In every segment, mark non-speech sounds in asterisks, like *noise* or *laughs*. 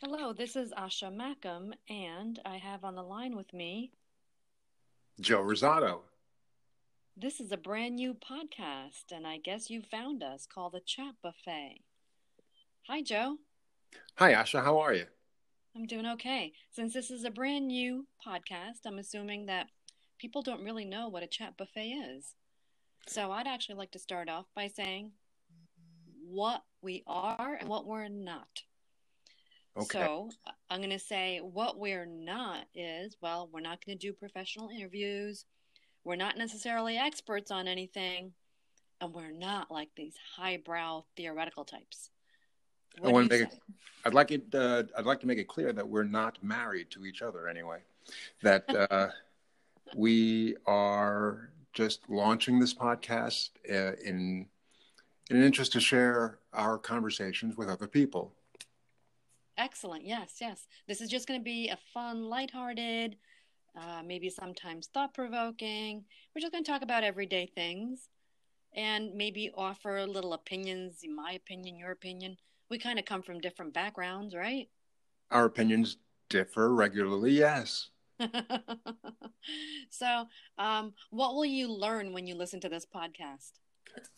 Hello, this is Asha Mackham, and I have on the line with me. Joe Rosato. This is a brand new podcast, and I guess you found us called the Chat Buffet. Hi, Joe. Hi, Asha. How are you? I'm doing okay. Since this is a brand new podcast, I'm assuming that people don't really know what a chat buffet is. So I'd actually like to start off by saying what we are and what we're not. Okay. So uh, I'm going to say what we're not is well, we're not going to do professional interviews. We're not necessarily experts on anything. And we're not like these highbrow theoretical types. What I want to make it, I'd like it. Uh, I'd like to make it clear that we're not married to each other anyway. That *laughs* uh, we are just launching this podcast uh, in in an interest to share our conversations with other people. Excellent. Yes, yes. This is just going to be a fun, lighthearted, uh, maybe sometimes thought provoking. We're just going to talk about everyday things and maybe offer little opinions, my opinion, your opinion. We kind of come from different backgrounds, right? Our opinions differ regularly. Yes. *laughs* so, um, what will you learn when you listen to this podcast?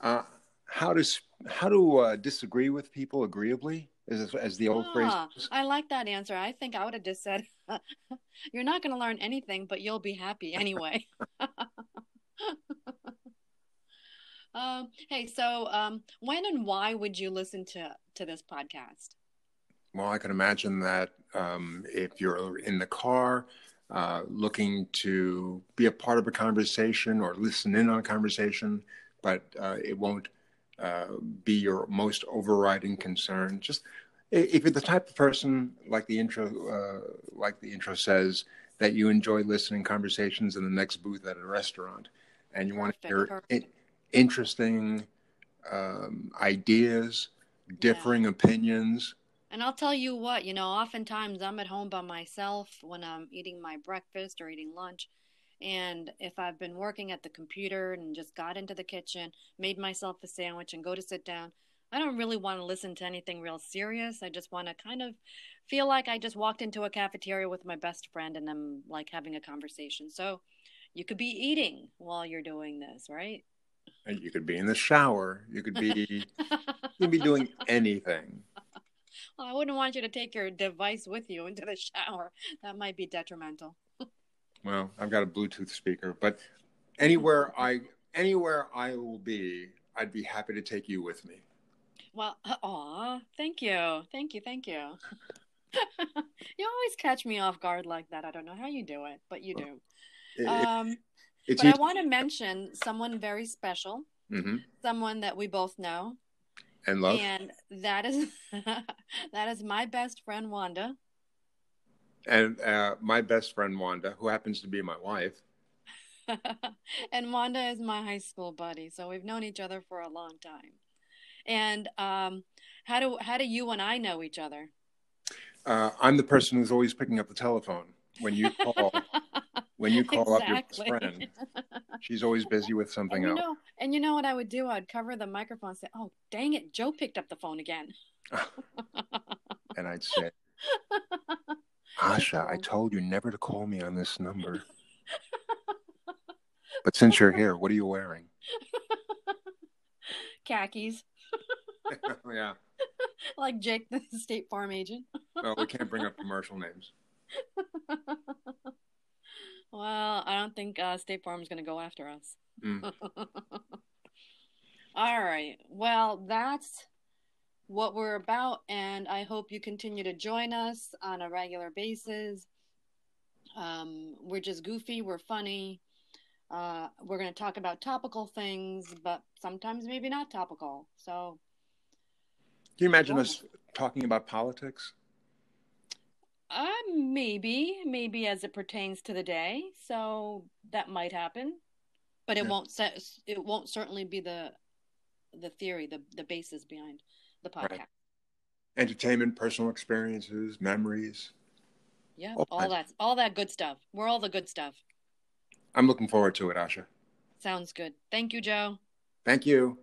Uh, how to how to uh, disagree with people agreeably, as as the old phrase. Ah, is. I like that answer. I think I would have just said, *laughs* You're not going to learn anything, but you'll be happy *laughs* anyway. *laughs* um, hey, so um, when and why would you listen to, to this podcast? Well, I can imagine that um, if you're in the car uh, looking to be a part of a conversation or listen in on a conversation, but uh, it won't uh, be your most overriding concern. Just if you're the type of person, like the intro, uh, like the intro says, that you enjoy listening conversations in the next booth at a restaurant, and you want to hear perfect. i- interesting um, ideas, differing opinions. And I'll tell you what, you know, oftentimes I'm at home by myself when I'm eating my breakfast or eating lunch. And if I've been working at the computer and just got into the kitchen, made myself a sandwich, and go to sit down, I don't really want to listen to anything real serious. I just want to kind of feel like I just walked into a cafeteria with my best friend and I'm like having a conversation. So you could be eating while you're doing this, right? And You could be in the shower. You could be *laughs* you could be doing anything. Well, I wouldn't want you to take your device with you into the shower. That might be detrimental. Well, I've got a Bluetooth speaker, but anywhere I anywhere I will be, I'd be happy to take you with me. Well, aw, thank you, thank you, thank you. *laughs* you always catch me off guard like that. I don't know how you do it, but you do. It- Um, but I want to mention someone very special, Mhm. someone that we both know, and love. and that is *laughs* that is my best friend Wanda. And uh, my best friend Wanda, who happens to be my wife. *laughs* and Wanda is my high school buddy, so we've known each other for a long time. And um, how do how do you and I know each other? Uh, I'm the person who's always picking up the telephone when you call. *laughs* when you call up your best friend, she's always busy with something And else. know, and you know what I would do? I'd cover the microphone and say, "Oh, dang it, Joe picked up the phone again." *laughs* And I'd say, Asha, I told you never to call me on this number. *laughs* But since you're here, what are you wearing? *laughs* Khakis, *laughs* yeah. like Jake, the State Farm agent. No, we can't bring up commercial names. Well, I don't think uh, State Farm is going to go after us. Mm. All right. Well, that's what we're about, and I hope you continue to join us on a regular basis. Um, we're just goofy, we're funny. Uh, we're going to talk about topical things, but sometimes maybe not topical. So, Can you imagine us talking about politics? uh, maybe, maybe as it pertains to the day. So that might happen, but it Yeah. won't set. It won't certainly be the the theory, the the basis behind the podcast. Right. Entertainment, personal experiences, memories. Yeah, All all that, all that good stuff. We're all the good stuff. I'm looking forward to it, Asha. Sounds good. Thank you, Joe. Thank you.